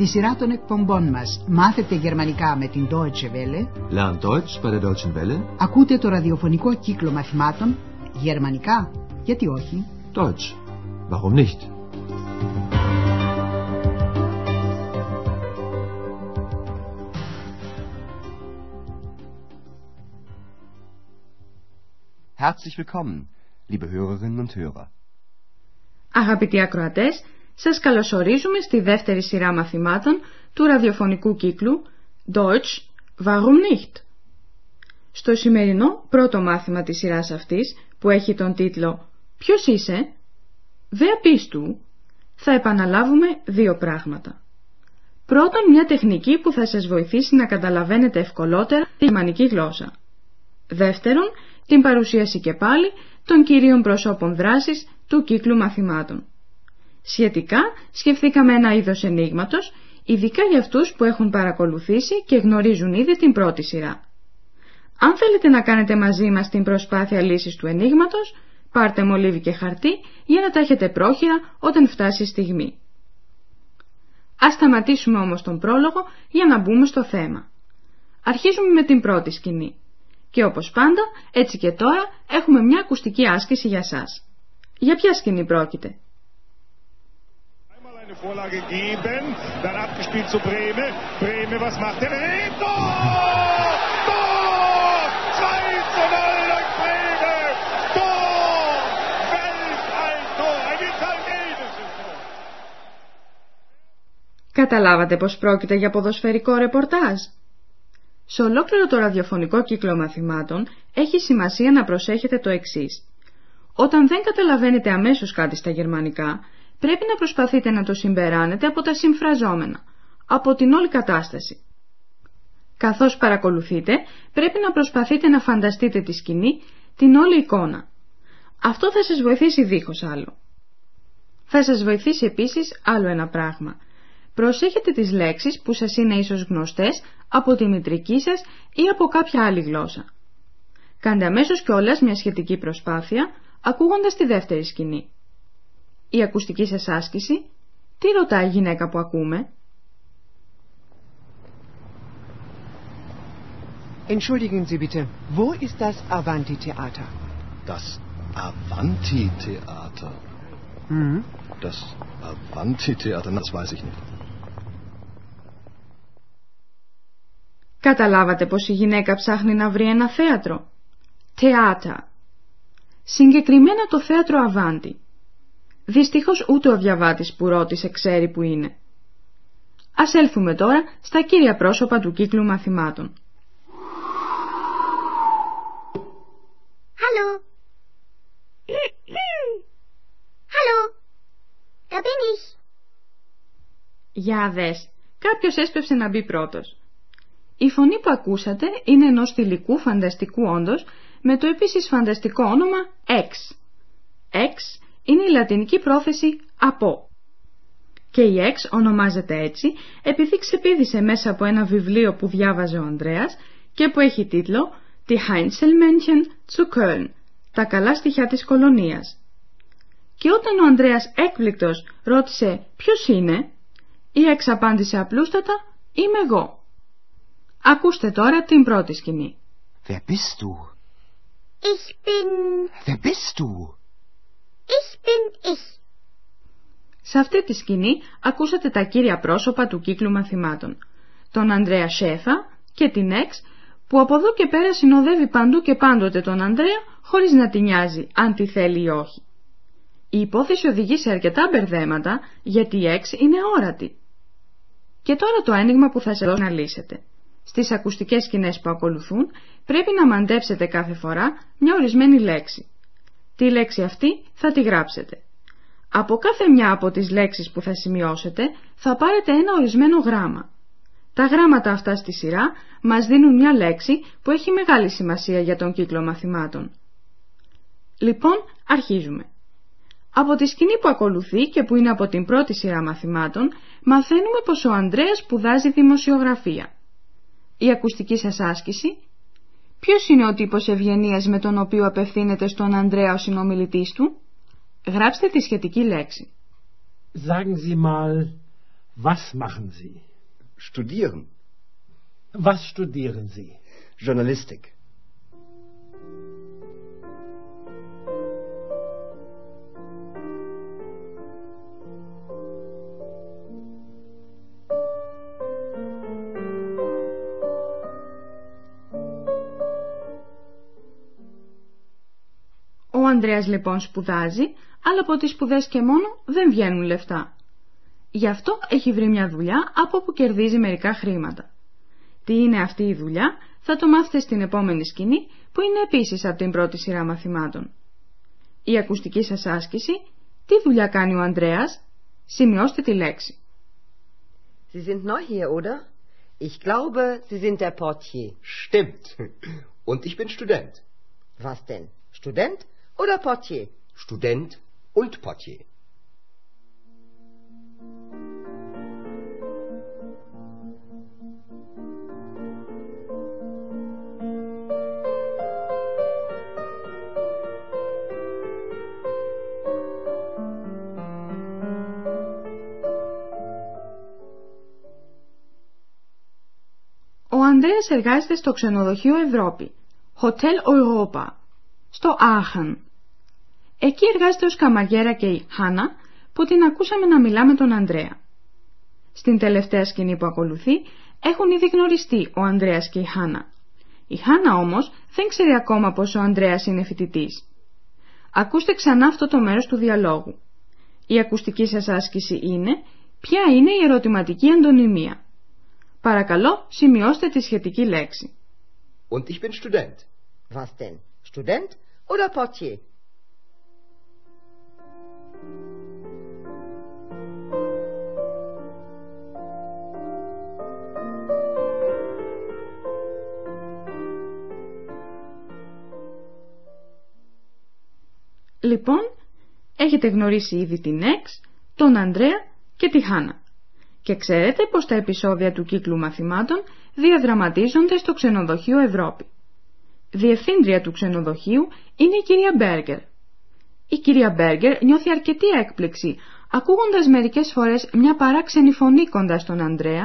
Στη σειρά των εκπομπών μας μάθετε γερμανικά με την Deutsche Welle. Lern Deutsch bei der Deutschen Welle. Ακούτε το ραδιοφωνικό κύκλο μαθημάτων γερμανικά. Γιατί όχι; Deutsch. Warum nicht? Herzlich willkommen, liebe Hörerinnen und Hörer. Αγαπητοί ακροατές, σας καλωσορίζουμε στη δεύτερη σειρά μαθημάτων του ραδιοφωνικού κύκλου Deutsch, warum nicht? Στο σημερινό πρώτο μάθημα της σειράς αυτής, που έχει τον τίτλο «Ποιος είσαι» Δε απίστου, θα επαναλάβουμε δύο πράγματα. Πρώτον, μια τεχνική που θα σας βοηθήσει να καταλαβαίνετε ευκολότερα τη γερμανική γλώσσα. Δεύτερον, την παρουσίαση και πάλι των κυρίων προσώπων δράσης του κύκλου μαθημάτων. Σχετικά, σκεφτήκαμε ένα είδος ενίγματος, ειδικά για αυτούς που έχουν παρακολουθήσει και γνωρίζουν ήδη την πρώτη σειρά. Αν θέλετε να κάνετε μαζί μας την προσπάθεια λύσης του ενίγματος, πάρτε μολύβι και χαρτί για να τα έχετε πρόχειρα όταν φτάσει η στιγμή. Ας σταματήσουμε όμως τον πρόλογο για να μπούμε στο θέμα. Αρχίζουμε με την πρώτη σκηνή. Και όπως πάντα, έτσι και τώρα, έχουμε μια ακουστική άσκηση για σας. Για ποια σκηνή πρόκειται; Vorlage geben, dann abgespielt zu Breme. Breme, was macht er? Tor! Tor! 2 zu 0 durch Breme! Tor! Weltalltor! Ein italienisches Tor! Καταλάβατε πως πρόκειται για ποδοσφαιρικό ρεπορτάζ; Σε ολόκληρο το ραδιοφωνικό κύκλο μαθημάτων έχει σημασία να προσέχετε το εξής. Όταν δεν καταλαβαίνετε αμέσως κάτι στα γερμανικά, πρέπει να προσπαθείτε να το συμπεράνετε από τα συμφραζόμενα, από την όλη κατάσταση. Καθώς παρακολουθείτε, πρέπει να προσπαθείτε να φανταστείτε τη σκηνή, την όλη εικόνα. Αυτό θα σας βοηθήσει δίχως άλλο. Θα σας βοηθήσει επίσης άλλο ένα πράγμα. Προσέχετε τις λέξεις που σας είναι ίσως γνωστές από τη μητρική σας ή από κάποια άλλη γλώσσα. Κάντε αμέσως κιόλας μια σχετική προσπάθεια, ακούγοντας τη δεύτερη σκηνή. Η ακουστική σας άσκηση, τι ρωτάει η γυναίκα που ακούμε; Entschuldigen Sie bitte, wo ist das Avanti-Theater? Das Avanti-Theater. Hm? Das Avanti-Theater, das weiß ich nicht. Καταλάβατε πως η γυναίκα ψάχνει να βρει ένα θέατρο. Θεάτα. Συγκεκριμένα το θέατρο Αβάντι. Δυστυχώς ούτε ο διαβάτης που ρώτησε ξέρει που είναι. Ας έλθουμε τώρα στα κύρια πρόσωπα του κύκλου μαθημάτων. Hallo. Hallo. Da bin ich. Για δες, κάποιος έσπευσε να μπει πρώτος. Η φωνή που ακούσατε είναι ενός θηλυκού φανταστικού όντως με το επίσης φανταστικό όνομα X. X είναι η λατινική πρόθεση από. Και η X ονομάζεται έτσι επειδή ξεπίδησε μέσα από ένα βιβλίο που διάβαζε ο Ανδρέας και που έχει τίτλο «Die Heinzelmännchen zu Köln» «Τα καλά στοιχεία της κολονίας». Και όταν ο Ανδρέας έκπληκτος ρώτησε «Ποιος είναι» η X απάντησε απλούστατα «Είμαι εγώ». Ακούστε τώρα την πρώτη σκηνή. Wer bist du? Ich bin. Wer bist du? Ich bin ich. Σε αυτή τη σκηνή ακούσατε τα κύρια πρόσωπα του κύκλου μαθημάτων. Τον Ανδρέα Σέφα και την Εξ που από εδώ και πέρα συνοδεύει παντού και πάντοτε τον Ανδρέα χωρίς να την νοιάζει αν τη θέλει ή όχι. Η υπόθεση οδηγεί σε αρκετά μπερδέματα γιατί η Εξ είναι όρατη. Και τώρα το ένιγμα που θα σε δώσω να λύσετε. Στις ακουστικές σκηνές που ακολουθούν πρέπει να μαντέψετε κάθε φορά μια ορισμένη λέξη. Τη λέξη αυτή θα τη γράψετε. Από κάθε μια από τις λέξεις που θα σημειώσετε θα πάρετε ένα ορισμένο γράμμα. Τα γράμματα αυτά στη σειρά μας δίνουν μια λέξη που έχει μεγάλη σημασία για τον κύκλο μαθημάτων. Λοιπόν, αρχίζουμε. Από τη σκηνή που ακολουθεί και που είναι από την πρώτη σειρά μαθημάτων, μαθαίνουμε πως ο Ανδρέας σπουδάζει δημοσιογραφία. Η ακουστική σας άσκηση. Ποιος είναι ο τύπος ευγενίας με τον οποίο απευθύνεται στον Ανδρέα ο συνομιλητής του; Γράψτε τη σχετική λέξη. Sagen Sie mal, Was machen Sie? Studieren. Was studieren Sie? Journalistik. Ο Ανδρέας λοιπόν σπουδάζει, αλλά από τις σπουδές και μόνο δεν βγαίνουν λεφτά. Γι' αυτό έχει βρει μια δουλειά από όπου κερδίζει μερικά χρήματα. Τι είναι αυτή η δουλειά θα το μάθετε στην επόμενη σκηνή που είναι επίσης από την πρώτη σειρά μαθημάτων. Η ακουστική σας άσκηση, τι δουλειά κάνει ο Ανδρέας, σημειώστε τη λέξη. Sie sind neu hier, oder? Ich glaube, Sie sind der Portier. Stimmt. Und ich bin Student. Was denn? Student; Oder Portier? Student und Portier. Ο Ανδρέας εργάζεται στο ξενοδοχείο Ευρώπη, Hotel Europa, στο Άχαν. Εκεί εργάζεται ως καμαγέρα και η Χάνα που την ακούσαμε να μιλά με τον Ανδρέα. Στην τελευταία σκηνή που ακολουθεί έχουν ήδη γνωριστεί ο Ανδρέας και η Χάνα. Η Χάνα όμως δεν ξέρει ακόμα πως ο Ανδρέας είναι φοιτητής. Ακούστε ξανά αυτό το μέρος του διαλόγου. Η ακουστική σας άσκηση είναι ποια είναι η ερωτηματική αντωνυμία. Παρακαλώ σημειώστε τη σχετική λέξη. Und ich bin Student. Was denn? Student oder Portier? Λοιπόν, έχετε γνωρίσει ήδη την Εξ, τον Ανδρέα και τη Χάνα. Και ξέρετε πως τα επεισόδια του κύκλου μαθημάτων διαδραματίζονται στο ξενοδοχείο Ευρώπη. Διευθύντρια του ξενοδοχείου είναι η κυρία Μπέργκερ. Η κυρία Μπέργκερ νιώθει αρκετή έκπληξη ακούγοντας μερικές φορές μια παράξενη φωνή κοντά στον Ανδρέα,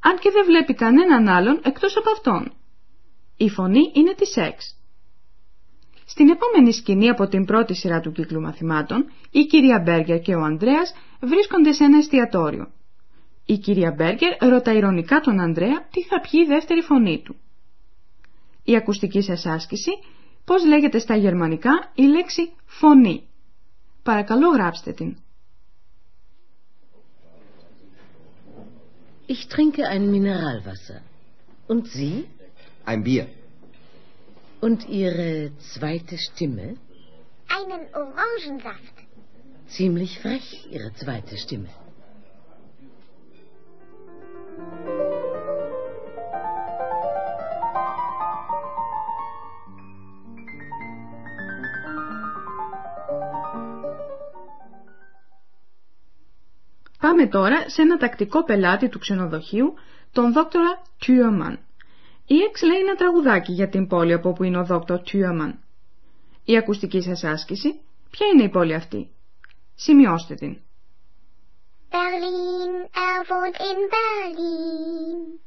αν και δεν βλέπει κανέναν άλλον εκτός από αυτόν. Η φωνή είναι της Εξ. Στην επόμενη σκηνή από την πρώτη σειρά του κύκλου μαθημάτων, η κυρία Μπέργκερ και ο Ανδρέας βρίσκονται σε ένα εστιατόριο. Η κυρία Μπέργκερ ρωτά ηρωνικά τον Ανδρέα τι θα πιει η δεύτερη φωνή του. Η ακουστική σας άσκηση, πώς λέγεται στα γερμανικά η λέξη φωνή. Παρακαλώ γράψτε την. Ich trinke ein Mineralwasser. Und Sie? Ein Bier. Und Ihre zweite Stimme? Einen Orangensaft. Ziemlich frech, Ihre zweite Stimme. Πάμε τώρα σε ένα τακτικό πελάτη του ξενοδοχείου, τον δόκτορα Τιούμαν. Η Εξ λέει ένα τραγουδάκι για την πόλη από όπου είναι ο δόκτωρ Τιούμαν. Η ακουστική σας άσκηση, ποια είναι η πόλη αυτή; Σημειώστε την. Berlin, er wohnt in Berlin.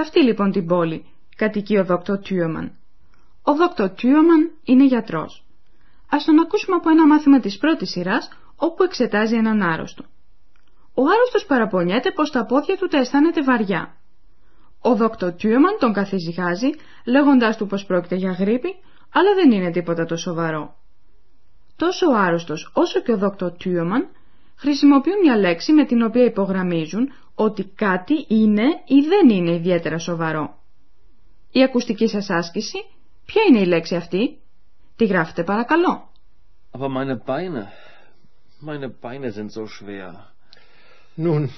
Σε αυτή λοιπόν την πόλη κατοικεί ο δόκτωρ Τιούμαν. Ο δόκτωρ Τιούμαν είναι γιατρός. Ας τον ακούσουμε από ένα μάθημα της πρώτης σειράς όπου εξετάζει έναν άρρωστο. Ο άρρωστος παραπονιέται πως τα πόδια του τα αισθάνεται βαριά. Ο δόκτωρ Τιούμαν τον καθησυχάζει λέγοντάς του πως πρόκειται για γρήπη αλλά δεν είναι τίποτα το σοβαρό. Τόσο ο άρρωστος όσο και ο δόκτωρ Τιούμαν χρησιμοποιούν μια λέξη με την οποία υπογραμμίζουν ότι κάτι είναι ή δεν είναι ιδιαίτερα σοβαρό. Η ακουστική σας άσκηση, ποια είναι η λέξη αυτή; Τη γράφετε παρακαλώ. Aber meine Beine, meine Beine sind so schwer. Nun,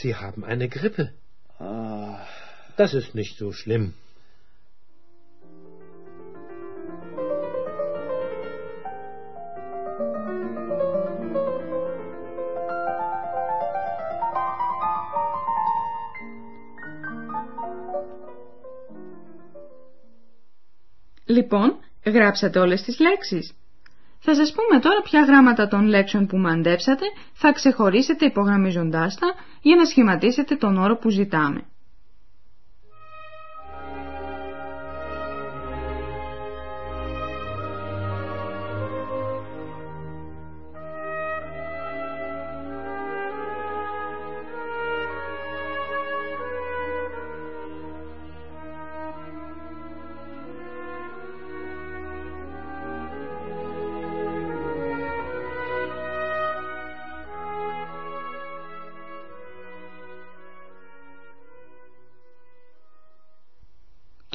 Sie haben eine Grippe. Ah, Das ist nicht so schlimm. Λοιπόν, γράψατε όλες τις λέξεις. Θα σας πούμε τώρα ποια γράμματα των λέξεων που μαντέψατε θα ξεχωρίσετε υπογραμμίζοντάς τα για να σχηματίσετε τον όρο που ζητάμε.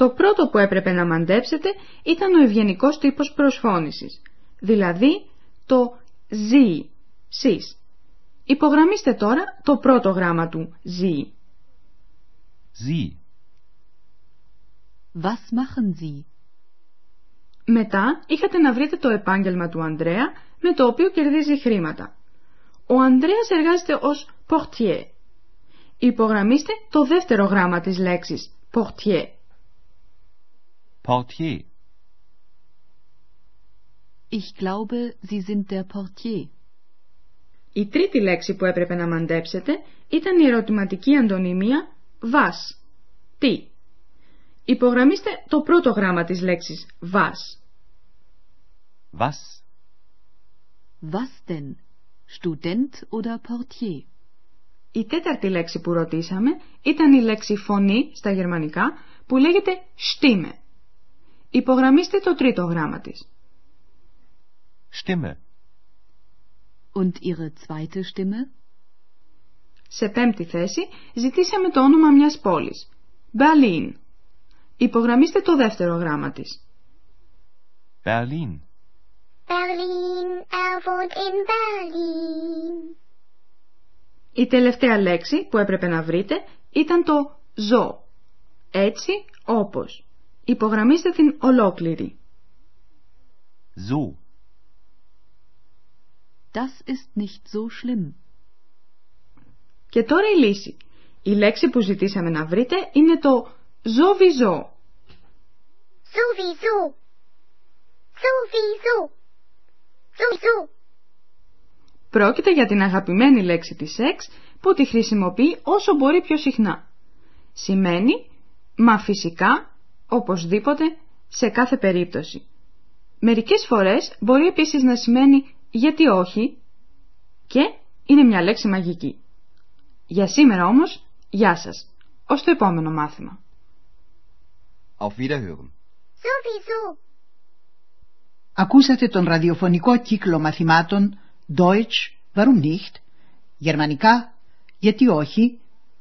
Το πρώτο που έπρεπε να μαντέψετε ήταν ο ευγενικός τύπος προσφώνησης, δηλαδή το «ζ», «σεις». Υπογραμμίστε τώρα το πρώτο γράμμα του «ζ». Sie. Was machen Sie? Μετά είχατε να βρείτε το επάγγελμα του Ανδρέα με το οποίο κερδίζει χρήματα. Ο Ανδρέας εργάζεται ως portier. Υπογραμμίστε το δεύτερο γράμμα της λέξης portier. Portier. Ich glaube, Sie sind der Portier. Η τρίτη λέξη που έπρεπε να μαντέψετε ήταν η ερωτηματική αντωνυμία was. Τι; Υπογραμμίστε το πρώτο γράμμα της λέξης was. Was? Was denn? Student oder Portier? Η τέταρτη λέξη που ρωτήσαμε ήταν η λέξη φωνή στα γερμανικά που λέγεται Stimme. Υπογραμμίστε το τρίτο γράμμα της. Stimme. Und Ihre zweite Stimme? Σε πέμπτη θέση ζητήσαμε το όνομα μιας πόλης. Berlin. Υπογραμμίστε το δεύτερο γράμμα της. Berlin. Berlin, er wohnt in Berlin. Η τελευταία λέξη που έπρεπε να βρείτε ήταν το «ζω». Έτσι, όπως. Υπογραμμίστε την ολόκληρη. So. Das ist nicht so schlimm. Και τώρα η λύση. Η λέξη που ζητήσαμε να βρείτε είναι το «ζοβιζό». Sowieso. Sowieso. Sowieso. Πρόκειται για την αγαπημένη λέξη της σεξ που τη χρησιμοποιεί όσο μπορεί πιο συχνά. Σημαίνει «μα φυσικά», «οπωσδήποτε», «σε κάθε περίπτωση». Μερικές φορές μπορεί επίσης να σημαίνει «γιατί όχι» και είναι μια λέξη μαγική. Για σήμερα όμως, γεια σας. Ως το επόμενο μάθημα. Auf Wiederhören. Sowieso. Ακούσατε τον ραδιοφωνικό κύκλο μαθημάτων Deutsch, warum nicht, γερμανικά, γιατί όχι,